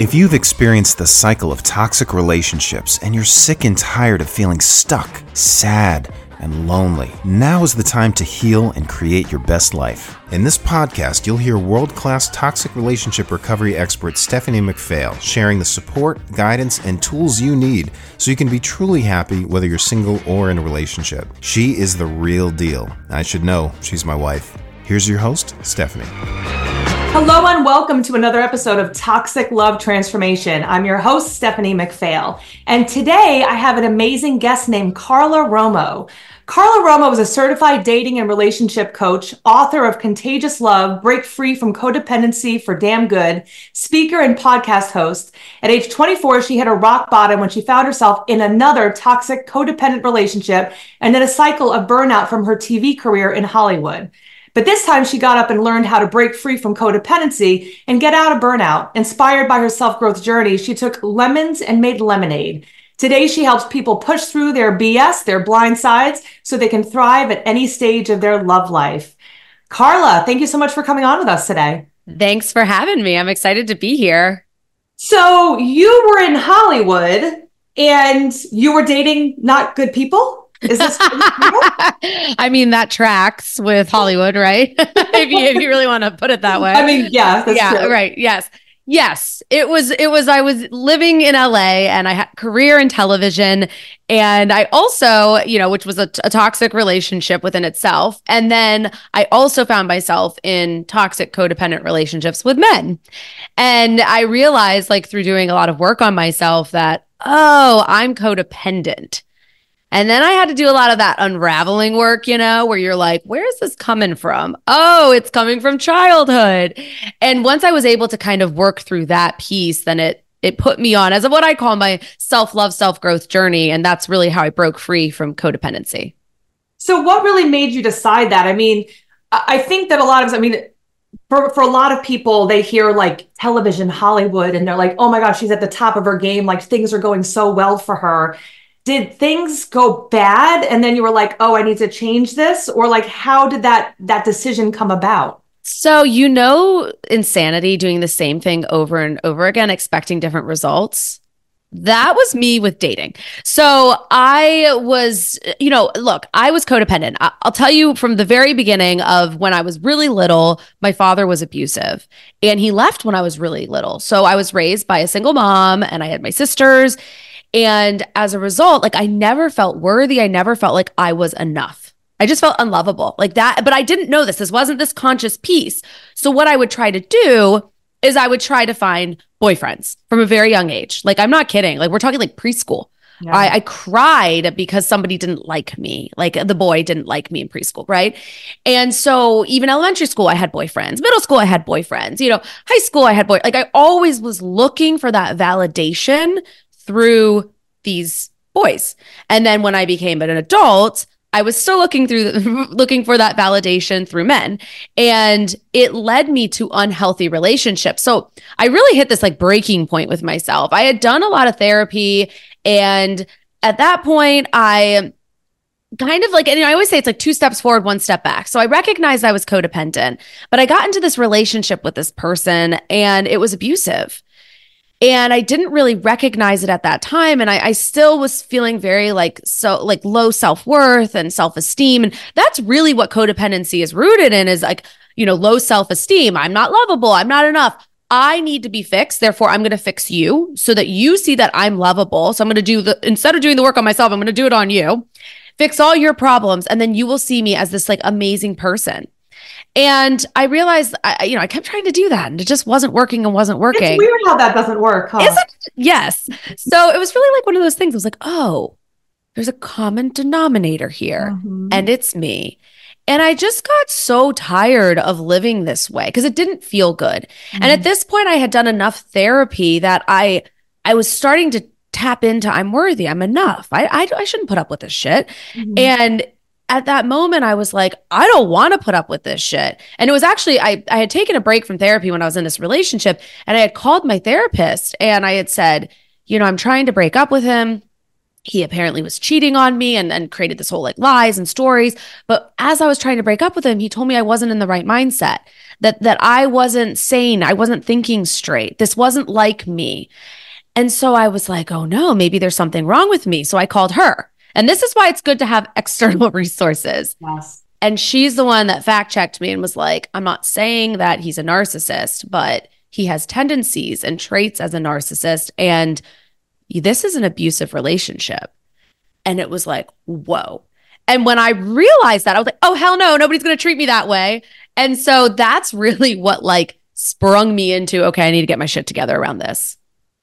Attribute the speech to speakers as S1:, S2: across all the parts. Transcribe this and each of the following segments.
S1: If you've experienced the cycle of toxic relationships and you're sick and tired of feeling stuck, sad, and lonely, now is the time to heal and create your best life. In this podcast, you'll hear world class toxic relationship recovery expert Stephanie McPhail sharing the support, guidance, and tools you need so you can be truly happy whether you're single or in a relationship. She is the real deal. I should know, she's my wife. Here's your host, Stephanie.
S2: Hello and welcome to another episode of Toxic Love Transformation. I'm your host, Stephanie McPhail. And today I have an amazing guest named Carla Romo. Carla Romo is a certified dating and relationship coach, author of Contagious Love, Break Free from Codependency for Damn Good, speaker and podcast host. At age 24, she hit a rock bottom when she found herself in another toxic codependent relationship and then a cycle of burnout from her TV career in Hollywood. But this time she got up and learned how to break free from codependency and get out of burnout. Inspired by her self growth journey, she took lemons and made lemonade. Today, she helps people push through their BS, their blind sides, so they can thrive at any stage of their love life. Carla, thank you so much for coming on with us today.
S3: Thanks for having me. I'm excited to be here.
S2: So, you were in Hollywood and you were dating not good people? Is this?
S3: I mean, that tracks with Hollywood, right? if, you, if you really want to put it that way.
S2: I mean, yeah,
S3: yeah,
S2: true.
S3: right. Yes. Yes, it was it was I was living in LA and I had a career in television and I also, you know, which was a, a toxic relationship within itself. And then I also found myself in toxic codependent relationships with men. And I realized like through doing a lot of work on myself that oh, I'm codependent. And then I had to do a lot of that unraveling work, you know, where you're like, where is this coming from? Oh, it's coming from childhood. And once I was able to kind of work through that piece, then it it put me on as of what I call my self-love, self-growth journey. And that's really how I broke free from codependency.
S2: So what really made you decide that? I mean, I think that a lot of I mean, for, for a lot of people, they hear like television Hollywood and they're like, oh my gosh, she's at the top of her game. Like things are going so well for her did things go bad and then you were like oh i need to change this or like how did that that decision come about
S3: so you know insanity doing the same thing over and over again expecting different results that was me with dating. So I was, you know, look, I was codependent. I'll tell you from the very beginning of when I was really little, my father was abusive and he left when I was really little. So I was raised by a single mom and I had my sisters and as a result, like I never felt worthy. I never felt like I was enough. I just felt unlovable like that. But I didn't know this. This wasn't this conscious piece. So what I would try to do is I would try to find boyfriends from a very young age. Like I'm not kidding. Like we're talking like preschool. Yeah. I, I, cried because somebody didn't like me. Like the boy didn't like me in preschool, right? And so even elementary school, I had boyfriends. Middle school, I had boyfriends. You know, high school, I had boy. Like I always was looking for that validation through these boys. And then when I became an adult, I was still looking through looking for that validation through men and it led me to unhealthy relationships. So I really hit this like breaking point with myself. I had done a lot of therapy and at that point I kind of like and I always say it's like two steps forward, one step back. So I recognized I was codependent, but I got into this relationship with this person and it was abusive. And I didn't really recognize it at that time. And I, I still was feeling very like so like low self-worth and self-esteem. And that's really what codependency is rooted in is like, you know, low self-esteem. I'm not lovable. I'm not enough. I need to be fixed. Therefore, I'm going to fix you so that you see that I'm lovable. So I'm going to do the, instead of doing the work on myself, I'm going to do it on you, fix all your problems. And then you will see me as this like amazing person. And I realized, I, you know, I kept trying to do that and it just wasn't working and wasn't working. It's
S2: weird how that doesn't work. Huh? Isn't
S3: Yes. So it was really like one of those things. I was like, oh, there's a common denominator here mm-hmm. and it's me. And I just got so tired of living this way because it didn't feel good. Mm-hmm. And at mm-hmm. this point, I had done enough therapy that I, I was starting to tap into I'm worthy, I'm enough. I, I, I shouldn't put up with this shit. Mm-hmm. And at that moment I was like, I don't want to put up with this shit. And it was actually I I had taken a break from therapy when I was in this relationship and I had called my therapist and I had said, you know, I'm trying to break up with him. he apparently was cheating on me and, and created this whole like lies and stories. But as I was trying to break up with him, he told me I wasn't in the right mindset, that that I wasn't sane, I wasn't thinking straight. This wasn't like me. And so I was like, oh no, maybe there's something wrong with me. So I called her. And this is why it's good to have external resources.
S2: Yes.
S3: And she's the one that fact checked me and was like, I'm not saying that he's a narcissist, but he has tendencies and traits as a narcissist. And this is an abusive relationship. And it was like, whoa. And when I realized that, I was like, oh, hell no, nobody's going to treat me that way. And so that's really what like sprung me into, okay, I need to get my shit together around this.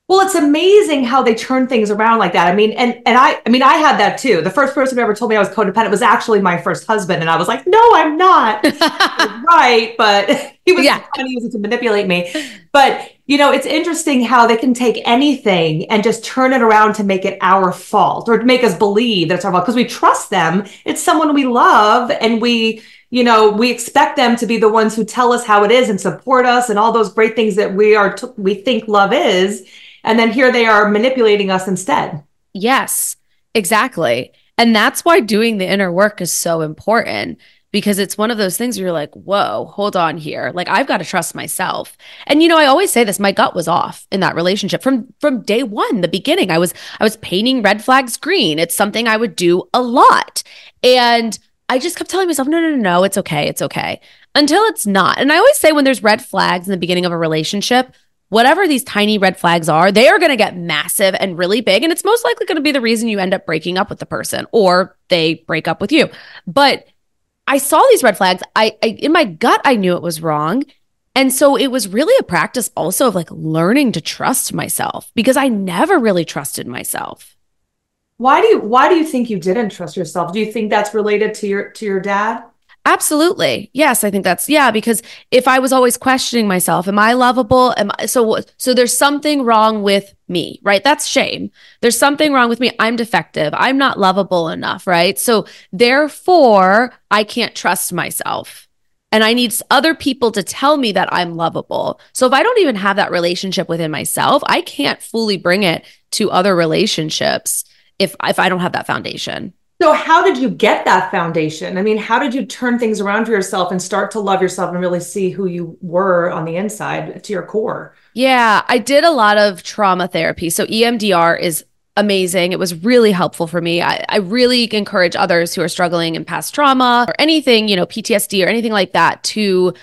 S2: Well, it's amazing how they turn things around like that. I mean, and and I I mean, I had that too. The first person who ever told me I was codependent was actually my first husband, and I was like, "No, I'm not." right, but he was yeah. trying to use it to manipulate me. But you know, it's interesting how they can take anything and just turn it around to make it our fault or to make us believe that it's our fault because we trust them. It's someone we love, and we you know we expect them to be the ones who tell us how it is and support us and all those great things that we are t- we think love is and then here they are manipulating us instead.
S3: Yes, exactly. And that's why doing the inner work is so important because it's one of those things where you're like, whoa, hold on here. Like I've got to trust myself. And you know, I always say this, my gut was off in that relationship from from day 1, the beginning. I was I was painting red flags green. It's something I would do a lot. And I just kept telling myself, no, no, no, no, it's okay. It's okay. Until it's not. And I always say when there's red flags in the beginning of a relationship, whatever these tiny red flags are, they are going to get massive and really big. And it's most likely going to be the reason you end up breaking up with the person or they break up with you. But I saw these red flags. I, I in my gut, I knew it was wrong. And so it was really a practice also of like learning to trust myself because I never really trusted myself.
S2: Why do you why do you think you didn't trust yourself? Do you think that's related to your to your dad?
S3: Absolutely. Yes, I think that's yeah because if I was always questioning myself, am I lovable? Am I so so there's something wrong with me, right? That's shame. There's something wrong with me. I'm defective. I'm not lovable enough, right? So therefore, I can't trust myself. And I need other people to tell me that I'm lovable. So if I don't even have that relationship within myself, I can't fully bring it to other relationships if if I don't have that foundation.
S2: So, how did you get that foundation? I mean, how did you turn things around for yourself and start to love yourself and really see who you were on the inside to your core?
S3: Yeah, I did a lot of trauma therapy. So, EMDR is amazing. It was really helpful for me. I, I really encourage others who are struggling in past trauma or anything, you know, PTSD or anything like that to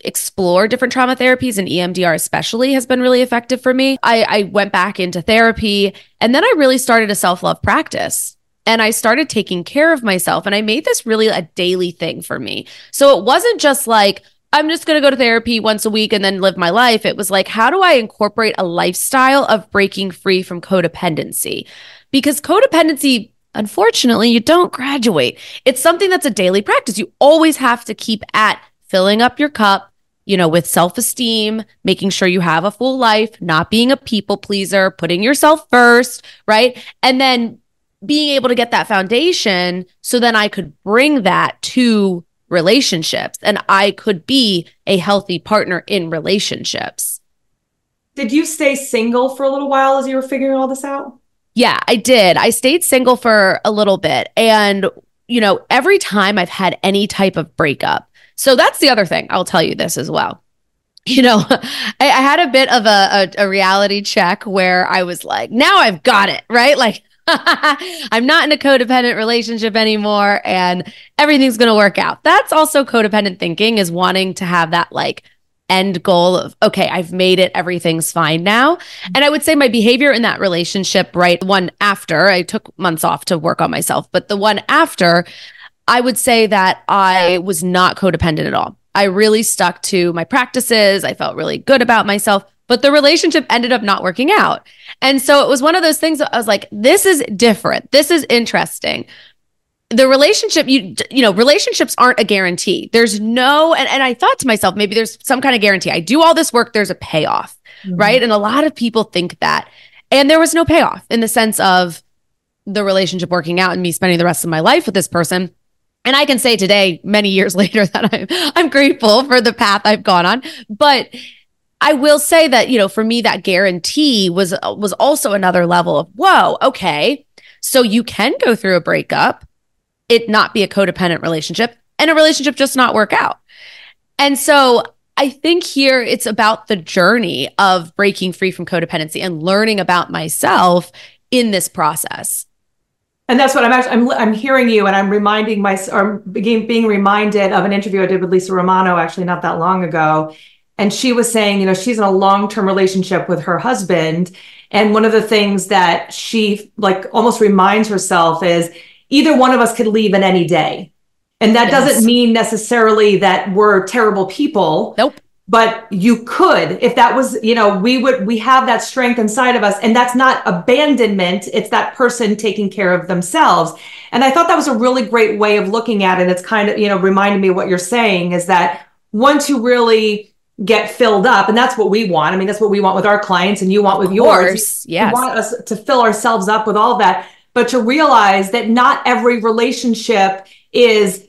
S3: explore different trauma therapies and EMDR especially has been really effective for me. I, I went back into therapy and then I really started a self-love practice and I started taking care of myself. And I made this really a daily thing for me. So it wasn't just like, I'm just going to go to therapy once a week and then live my life. It was like, how do I incorporate a lifestyle of breaking free from codependency? Because codependency, unfortunately, you don't graduate. It's something that's a daily practice. You always have to keep at filling up your cup, you know, with self esteem, making sure you have a full life, not being a people pleaser, putting yourself first, right? And then being able to get that foundation so then I could bring that to relationships and I could be a healthy partner in relationships.
S2: Did you stay single for a little while as you were figuring all this out?
S3: Yeah, I did. I stayed single for a little bit. And, you know, every time I've had any type of breakup, so that's the other thing. I'll tell you this as well. You know, I, I had a bit of a, a, a reality check where I was like, now I've got it, right? Like, I'm not in a codependent relationship anymore and everything's going to work out. That's also codependent thinking is wanting to have that like end goal of, okay, I've made it. Everything's fine now. Mm-hmm. And I would say my behavior in that relationship, right? One after I took months off to work on myself, but the one after, I would say that I was not codependent at all. I really stuck to my practices. I felt really good about myself but the relationship ended up not working out. And so it was one of those things I was like, this is different. This is interesting. The relationship, you you know, relationships aren't a guarantee. There's no, and, and I thought to myself, maybe there's some kind of guarantee. I do all this work, there's a payoff, mm-hmm. right? And a lot of people think that. And there was no payoff in the sense of the relationship working out and me spending the rest of my life with this person. And I can say today, many years later, that I'm I'm grateful for the path I've gone on. But I will say that, you know, for me, that guarantee was was also another level of, whoa, okay. So you can go through a breakup, it not be a codependent relationship, and a relationship just not work out. And so I think here it's about the journey of breaking free from codependency and learning about myself in this process.
S2: And that's what I'm actually, I'm, I'm hearing you and I'm reminding myself, or being, being reminded of an interview I did with Lisa Romano actually not that long ago. And she was saying, you know, she's in a long term relationship with her husband. And one of the things that she like almost reminds herself is either one of us could leave in any day. And that yes. doesn't mean necessarily that we're terrible people.
S3: Nope
S2: but you could if that was you know we would we have that strength inside of us and that's not abandonment it's that person taking care of themselves and i thought that was a really great way of looking at it it's kind of you know reminding me what you're saying is that once you really get filled up and that's what we want i mean that's what we want with our clients and you want with yours
S3: yes.
S2: you want us to fill ourselves up with all that but to realize that not every relationship is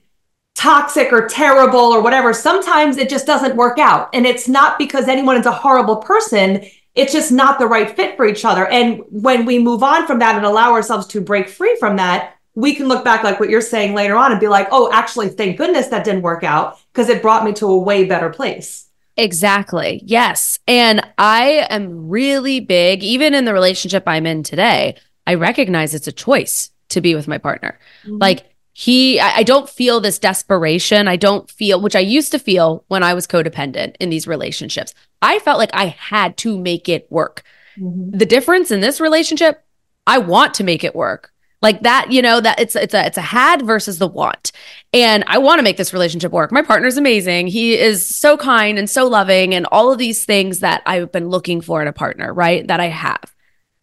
S2: toxic or terrible or whatever, sometimes it just doesn't work out. And it's not because anyone is a horrible person. It's just not the right fit for each other. And when we move on from that and allow ourselves to break free from that, we can look back like what you're saying later on and be like, oh, actually, thank goodness that didn't work out because it brought me to a way better place.
S3: Exactly. Yes. And I am really big, even in the relationship I'm in today, I recognize it's a choice to be with my partner. Mm-hmm. Like, he I, I don't feel this desperation i don't feel which i used to feel when i was codependent in these relationships i felt like i had to make it work mm-hmm. the difference in this relationship i want to make it work like that you know that it's it's a it's a had versus the want. And i want to make this relationship work. My partner's amazing. He is so kind and so loving and all of these things that i've been looking for in a partner right that i have.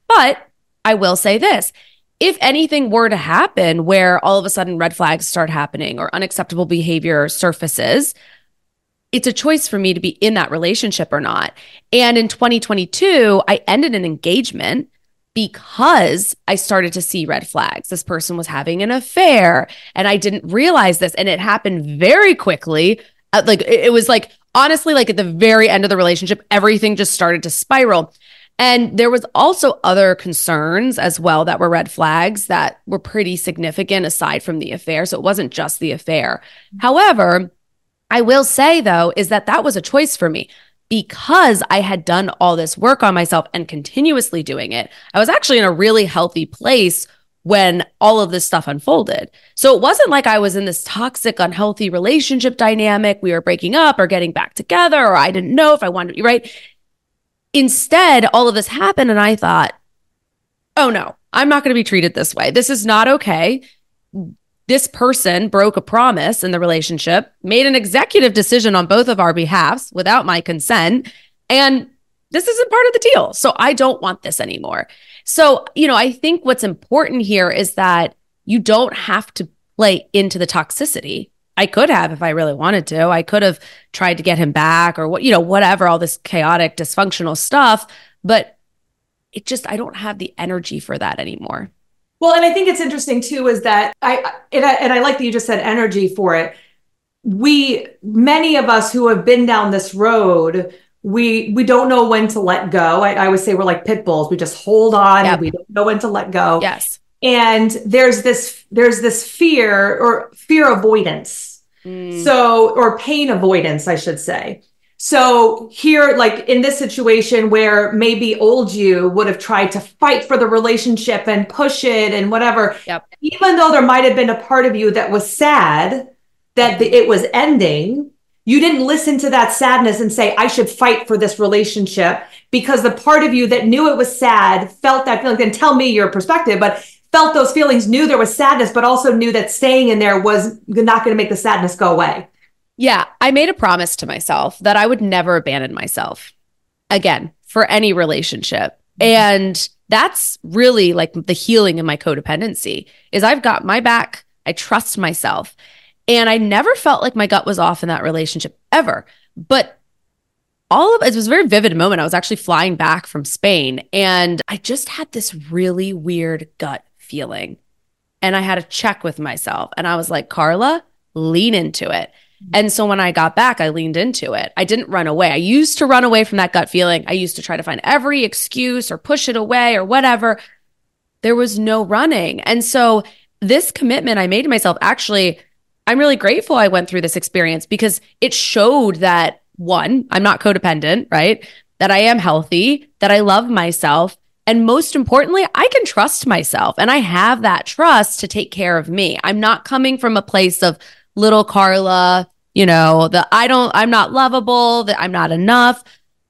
S3: But i will say this if anything were to happen where all of a sudden red flags start happening or unacceptable behavior surfaces, it's a choice for me to be in that relationship or not. And in 2022, I ended an engagement because I started to see red flags. This person was having an affair and I didn't realize this. And it happened very quickly. Uh, like it was like, honestly, like at the very end of the relationship, everything just started to spiral. And there was also other concerns as well that were red flags that were pretty significant aside from the affair. So it wasn't just the affair. However, I will say though, is that that was a choice for me because I had done all this work on myself and continuously doing it. I was actually in a really healthy place when all of this stuff unfolded. So it wasn't like I was in this toxic, unhealthy relationship dynamic. We were breaking up or getting back together, or I didn't know if I wanted to be right. Instead, all of this happened, and I thought, oh no, I'm not going to be treated this way. This is not okay. This person broke a promise in the relationship, made an executive decision on both of our behalfs without my consent. And this isn't part of the deal. So I don't want this anymore. So, you know, I think what's important here is that you don't have to play into the toxicity. I could have if I really wanted to. I could have tried to get him back or what, you know, whatever, all this chaotic, dysfunctional stuff. But it just, I don't have the energy for that anymore.
S2: Well, and I think it's interesting too is that I and, I and I like that you just said energy for it. We many of us who have been down this road, we we don't know when to let go. I, I would say we're like pit bulls. We just hold on. Yep. we don't know when to let go.
S3: Yes.
S2: And there's this there's this fear or fear avoidance Mm. So, or pain avoidance, I should say. So here, like in this situation where maybe old you would have tried to fight for the relationship and push it and whatever,
S3: yep.
S2: even though there might have been a part of you that was sad that the, it was ending, you didn't listen to that sadness and say, I should fight for this relationship because the part of you that knew it was sad felt that feeling. Then tell me your perspective, but felt those feelings, knew there was sadness, but also knew that staying in there was not going to make the sadness go away.
S3: Yeah, I made a promise to myself that I would never abandon myself again for any relationship. Mm-hmm. And that's really like the healing in my codependency is I've got my back. I trust myself. And I never felt like my gut was off in that relationship ever. But all of it was a very vivid moment. I was actually flying back from Spain and I just had this really weird gut feeling. And I had to check with myself. And I was like, Carla, lean into it. And so when I got back, I leaned into it. I didn't run away. I used to run away from that gut feeling. I used to try to find every excuse or push it away or whatever. there was no running. And so this commitment I made to myself actually, I'm really grateful I went through this experience because it showed that one, I'm not codependent, right? That I am healthy, that I love myself. And most importantly, I can trust myself and I have that trust to take care of me. I'm not coming from a place of little Carla, you know, the I don't, I'm not lovable, that I'm not enough.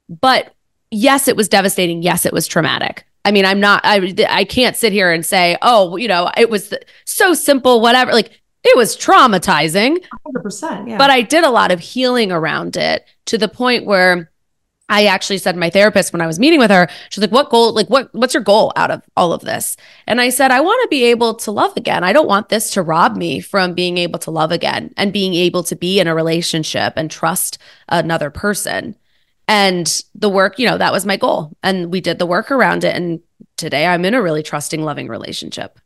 S3: But yes, it was devastating. Yes, it was traumatic. I mean, I'm not, I, I can't sit here and say, oh, you know, it was so simple, whatever. Like it was traumatizing.
S2: 100%. Yeah.
S3: But I did a lot of healing around it to the point where I actually said my therapist when I was meeting with her, she's like, what goal, like what, what's your goal out of all of this? And I said, I want to be able to love again. I don't want this to rob me from being able to love again and being able to be in a relationship and trust another person. And the work, you know, that was my goal. And we did the work around it. And today I'm in a really trusting, loving relationship.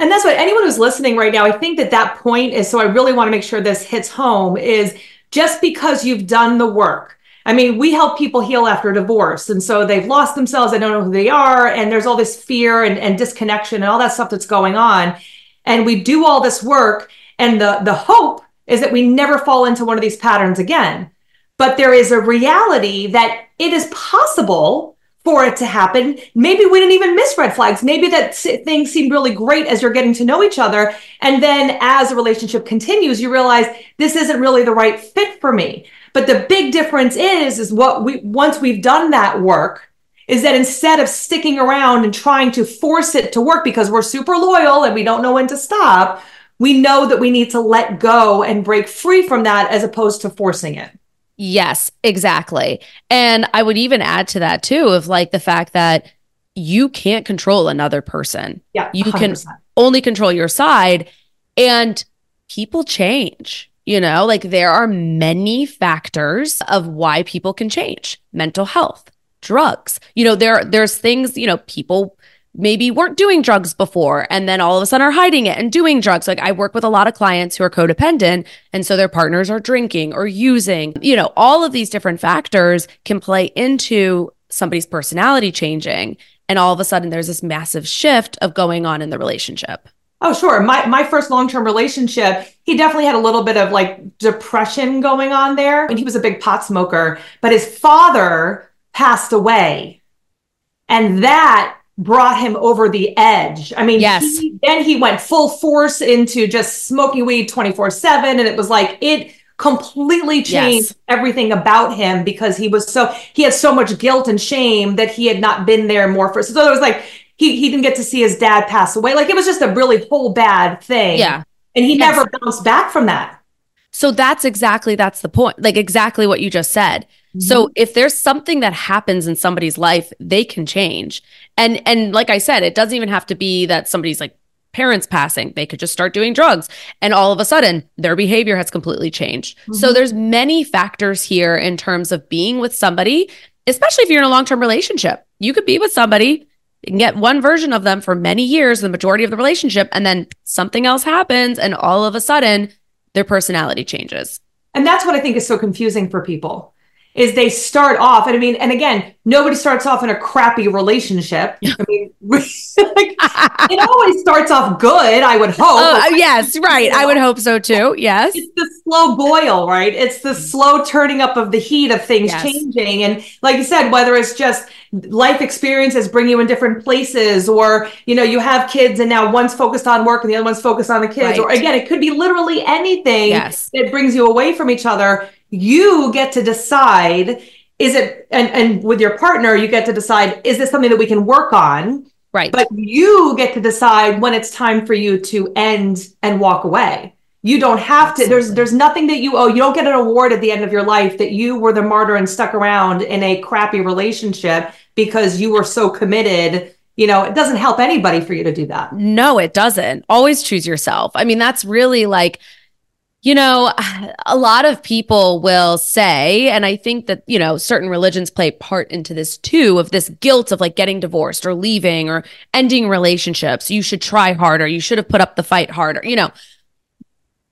S2: And that's what anyone who's listening right now, I think that that point is so I really want to make sure this hits home is just because you've done the work. I mean, we help people heal after divorce. And so they've lost themselves, they don't know who they are, and there's all this fear and, and disconnection and all that stuff that's going on. And we do all this work, and the the hope is that we never fall into one of these patterns again. But there is a reality that it is possible for it to happen. Maybe we didn't even miss red flags. Maybe that things seem really great as you're getting to know each other. And then as a relationship continues, you realize this isn't really the right fit for me. But the big difference is, is what we, once we've done that work, is that instead of sticking around and trying to force it to work because we're super loyal and we don't know when to stop, we know that we need to let go and break free from that as opposed to forcing it.
S3: Yes, exactly. And I would even add to that too of like the fact that you can't control another person.
S2: Yeah.
S3: 100%. You can only control your side and people change. You know, like there are many factors of why people can change. Mental health, drugs. You know, there there's things, you know, people maybe weren't doing drugs before and then all of a sudden are hiding it and doing drugs. Like I work with a lot of clients who are codependent and so their partners are drinking or using. You know, all of these different factors can play into somebody's personality changing and all of a sudden there's this massive shift of going on in the relationship.
S2: Oh, sure. My my first long-term relationship, he definitely had a little bit of like depression going on there. And he was a big pot smoker, but his father passed away. And that brought him over the edge. I mean,
S3: yes.
S2: He, then he went full force into just smoking weed 24 7. And it was like, it completely changed yes. everything about him because he was so, he had so much guilt and shame that he had not been there more for. So it was like, he, he didn't get to see his dad pass away. Like it was just a really whole bad thing.
S3: Yeah.
S2: And he yes. never bounced back from that.
S3: So that's exactly that's the point. Like exactly what you just said. Mm-hmm. So if there's something that happens in somebody's life, they can change. And and like I said, it doesn't even have to be that somebody's like parents passing. They could just start doing drugs and all of a sudden their behavior has completely changed. Mm-hmm. So there's many factors here in terms of being with somebody, especially if you're in a long-term relationship. You could be with somebody you can get one version of them for many years, the majority of the relationship, and then something else happens, and all of a sudden their personality changes.
S2: And that's what I think is so confusing for people is they start off and I mean and again nobody starts off in a crappy relationship. I mean like, it always starts off good I would hope. Uh,
S3: yes right? I would hope so too. Yes.
S2: it's the slow boil right? It's the slow turning up of the heat of things yes. changing. And like you said whether it's just life experiences bring you in different places or you know you have kids and now one's focused on work and the other one's focused on the kids. Right. or again it could be literally anything
S3: yes.
S2: that brings you away from each other you get to decide is it and, and with your partner you get to decide is this something that we can work on?
S3: Right.
S2: But you get to decide when it's time for you to end and walk away. You don't have to there's there's nothing that you owe you don't get an award at the end of your life that you were the martyr and stuck around in a crappy relationship because you were so committed. You know it doesn't help anybody for you to do that.
S3: No it doesn't. Always choose yourself. I mean that's really like you know, a lot of people will say, and I think that, you know, certain religions play part into this too, of this guilt of like getting divorced or leaving or ending relationships. You should try harder. You should have put up the fight harder, you know.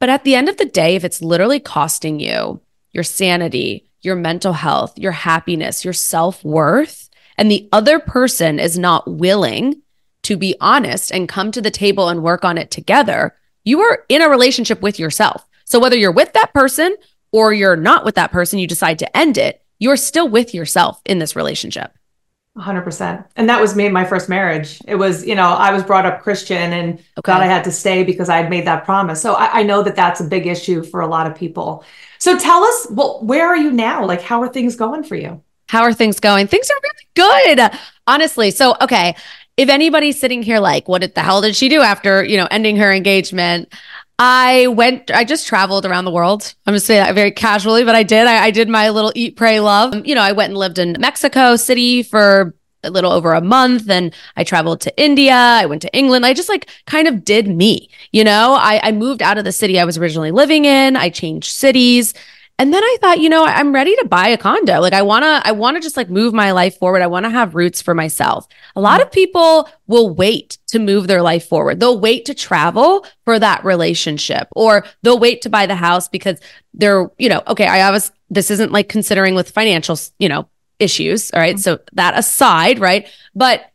S3: But at the end of the day, if it's literally costing you your sanity, your mental health, your happiness, your self worth, and the other person is not willing to be honest and come to the table and work on it together, you are in a relationship with yourself. So whether you're with that person or you're not with that person, you decide to end it, you're still with yourself in this relationship.
S2: 100%. And that was me in my first marriage. It was, you know, I was brought up Christian and okay. God, I had to stay because I had made that promise. So I, I, know that that's a big issue for a lot of people. So tell us, well, where are you now? Like, how are things going for you?
S3: How are things going? Things are really good, honestly. So, okay. If anybody's sitting here like, what the hell did she do after, you know, ending her engagement? I went, I just traveled around the world. I'm just saying that very casually, but I did. I, I did my little eat, pray, love. You know, I went and lived in Mexico City for a little over a month and I traveled to India. I went to England. I just like kind of did me, you know, I, I moved out of the city I was originally living in. I changed cities and then I thought, you know, I'm ready to buy a condo. Like I want to I want to just like move my life forward. I want to have roots for myself. A lot of people will wait to move their life forward. They'll wait to travel for that relationship or they'll wait to buy the house because they're, you know, okay, I was this isn't like considering with financial, you know, issues, all right? mm-hmm. So that aside, right? But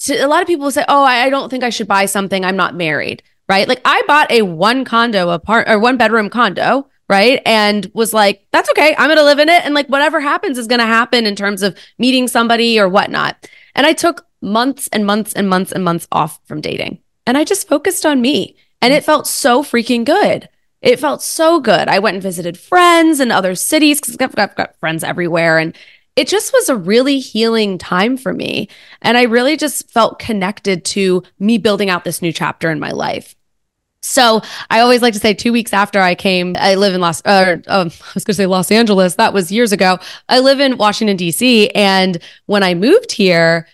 S3: to, a lot of people say, "Oh, I, I don't think I should buy something. I'm not married." Right? Like I bought a one condo apart or one bedroom condo right? And was like, that's okay. I'm going to live in it. And like, whatever happens is going to happen in terms of meeting somebody or whatnot. And I took months and months and months and months off from dating. And I just focused on me. And it felt so freaking good. It felt so good. I went and visited friends in other cities because I've, I've got friends everywhere. And it just was a really healing time for me. And I really just felt connected to me building out this new chapter in my life. So I always like to say two weeks after I came, I live in Los, um, I was going to say Los Angeles. That was years ago. I live in Washington, D.C. And when I moved here,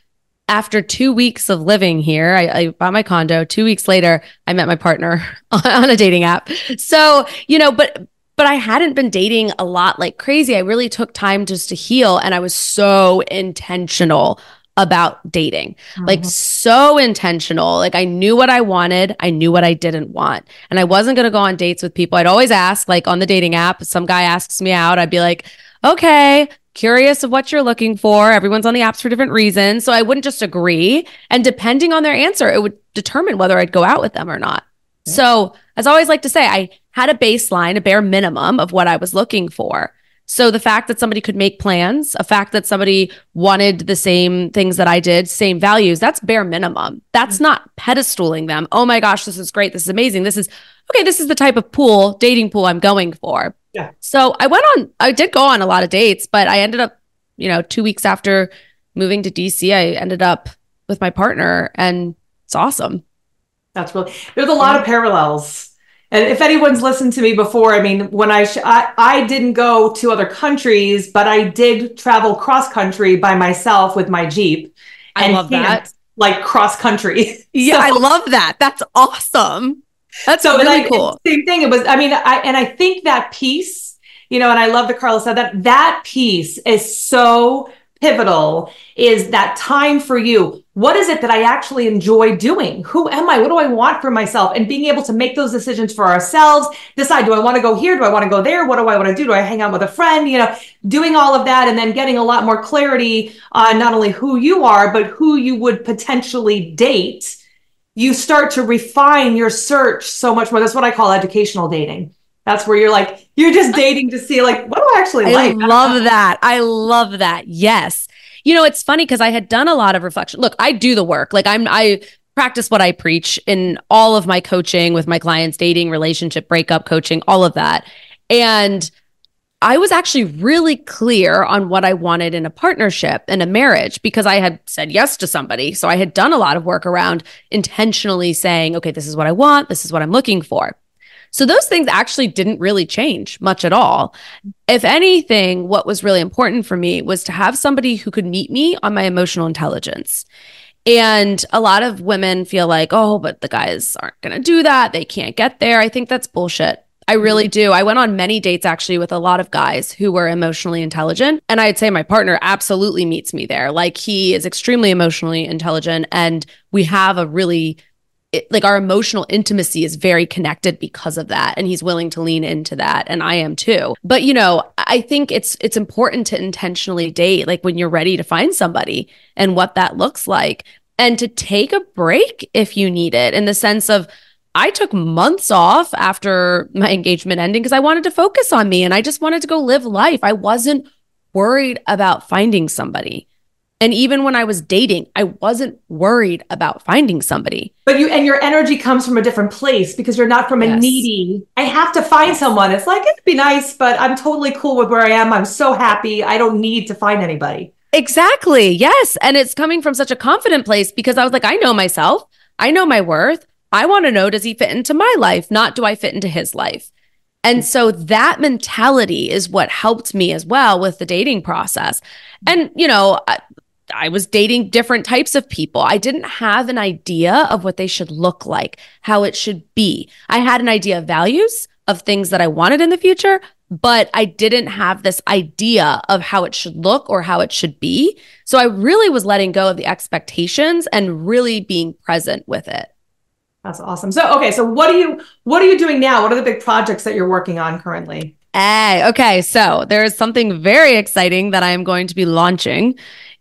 S3: after two weeks of living here, I, I, bought my condo. Two weeks later, I met my partner on a dating app. So, you know, but but I hadn't been dating a lot like crazy. I really took time just to heal and I was so intentional about dating. Mm-hmm. Like so intentional. Like I knew what I wanted, I knew what I didn't want. And I wasn't going to go on dates with people. I'd always ask like on the dating app, some guy asks me out, I'd be like, "Okay, curious of what you're looking for. Everyone's on the apps for different reasons." So I wouldn't just agree, and depending on their answer, it would determine whether I'd go out with them or not. Yeah. So, as I always like to say, I had a baseline, a bare minimum of what I was looking for. So the fact that somebody could make plans, a fact that somebody wanted the same things that I did, same values, that's bare minimum. That's not pedestaling them. Oh my gosh, this is great. This is amazing. This is okay. This is the type of pool, dating pool I'm going for. Yeah. So I went on, I did go on a lot of dates, but I ended up, you know, two weeks after moving to DC, I ended up with my partner and it's awesome.
S2: That's really, there's a lot yeah. of parallels and if anyone's listened to me before, I mean, when I, sh- I, I didn't go to other countries, but I did travel cross country by myself with my Jeep.
S3: I love that.
S2: Like cross country.
S3: Yeah, so, I love that. That's awesome. That's so really I, cool.
S2: Same thing. It was, I mean, I, and I think that piece, you know, and I love that Carla said that that piece is so pivotal is that time for you. What is it that I actually enjoy doing? Who am I? What do I want for myself? And being able to make those decisions for ourselves, decide, do I want to go here? Do I want to go there? What do I want to do? Do I hang out with a friend? You know, doing all of that and then getting a lot more clarity on not only who you are, but who you would potentially date. You start to refine your search so much more. That's what I call educational dating. That's where you're like, you're just dating to see like, what do I actually I like?
S3: I love that. I love that. Yes. You know, it's funny because I had done a lot of reflection. Look, I do the work. Like I'm, I practice what I preach in all of my coaching with my clients, dating, relationship, breakup coaching, all of that. And I was actually really clear on what I wanted in a partnership and a marriage because I had said yes to somebody. So I had done a lot of work around intentionally saying, okay, this is what I want. This is what I'm looking for. So those things actually didn't really change much at all. If anything, what was really important for me was to have somebody who could meet me on my emotional intelligence. And a lot of women feel like, oh, but the guys aren't going to do that. They can't get there. I think that's bullshit. I really do. I went on many dates actually with a lot of guys who were emotionally intelligent. And I'd say my partner absolutely meets me there. Like he is extremely emotionally intelligent and we have a really it, like our emotional intimacy is very connected because of that and he's willing to lean into that and I am too. But you know, I think it's it's important to intentionally date like when you're ready to find somebody and what that looks like. and to take a break if you need it in the sense of I took months off after my engagement ending because I wanted to focus on me and I just wanted to go live life. I wasn't worried about finding somebody. And even when I was dating, I wasn't worried about finding somebody.
S2: But you and your energy comes from a different place because you're not from a yes. needy, I have to find someone. It's like it'd be nice, but I'm totally cool with where I am. I'm so happy. I don't need to find anybody.
S3: Exactly. Yes. And it's coming from such a confident place because I was like, I know myself. I know my worth. I want to know does he fit into my life, not do I fit into his life? And so that mentality is what helped me as well with the dating process. And, you know, I, was dating different types of people. I didn't have an idea of what they should look like, how it should be. I had an idea of values, of things that I wanted in the future, but I didn't have this idea of how it should look or how it should be. So I really was letting go of the expectations and really being present with it.
S2: That's awesome. So okay, so what are you what are you doing now? What are the big projects that you're working on currently?
S3: Hey, okay. So there is something very exciting that I am going to be launching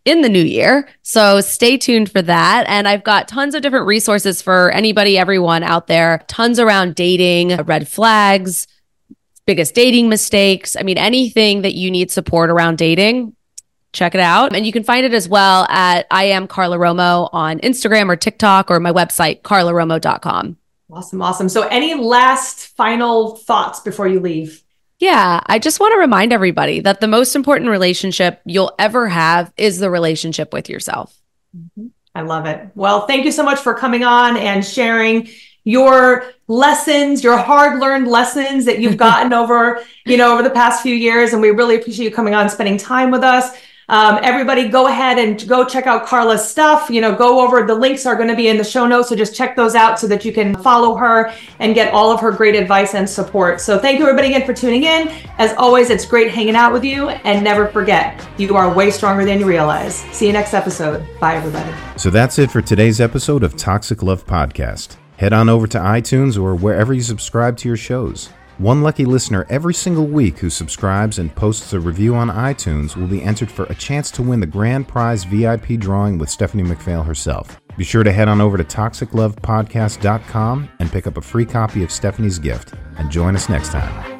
S3: in the new year. So stay tuned for that. And I've got tons of different resources for anybody, everyone out there, tons around dating, red flags, biggest dating mistakes. I mean, anything that you need support around dating, check it out. And you can find it as well at I am Carla Romo on Instagram or TikTok or my website, carlaromo.com.
S2: Awesome. Awesome. So, any last final thoughts before you leave?
S3: Yeah, I just want to remind everybody that the most important relationship you'll ever have is the relationship with yourself.
S2: Mm-hmm. I love it. Well, thank you so much for coming on and sharing your lessons, your hard learned lessons that you've gotten over, you know, over the past few years. And we really appreciate you coming on, spending time with us. Um, everybody go ahead and go check out Carla's stuff. You know, go over the links are going to be in the show notes. So just check those out so that you can follow her and get all of her great advice and support. So thank you everybody again for tuning in. As always, it's great hanging out with you and never forget you are way stronger than you realize. See you next episode. Bye everybody.
S1: So that's it for today's episode of Toxic Love Podcast. Head on over to iTunes or wherever you subscribe to your shows. One lucky listener every single week who subscribes and posts a review on iTunes will be entered for a chance to win the grand prize VIP drawing with Stephanie McPhail herself. Be sure to head on over to toxiclovepodcast.com and pick up a free copy of Stephanie's gift. And join us next time.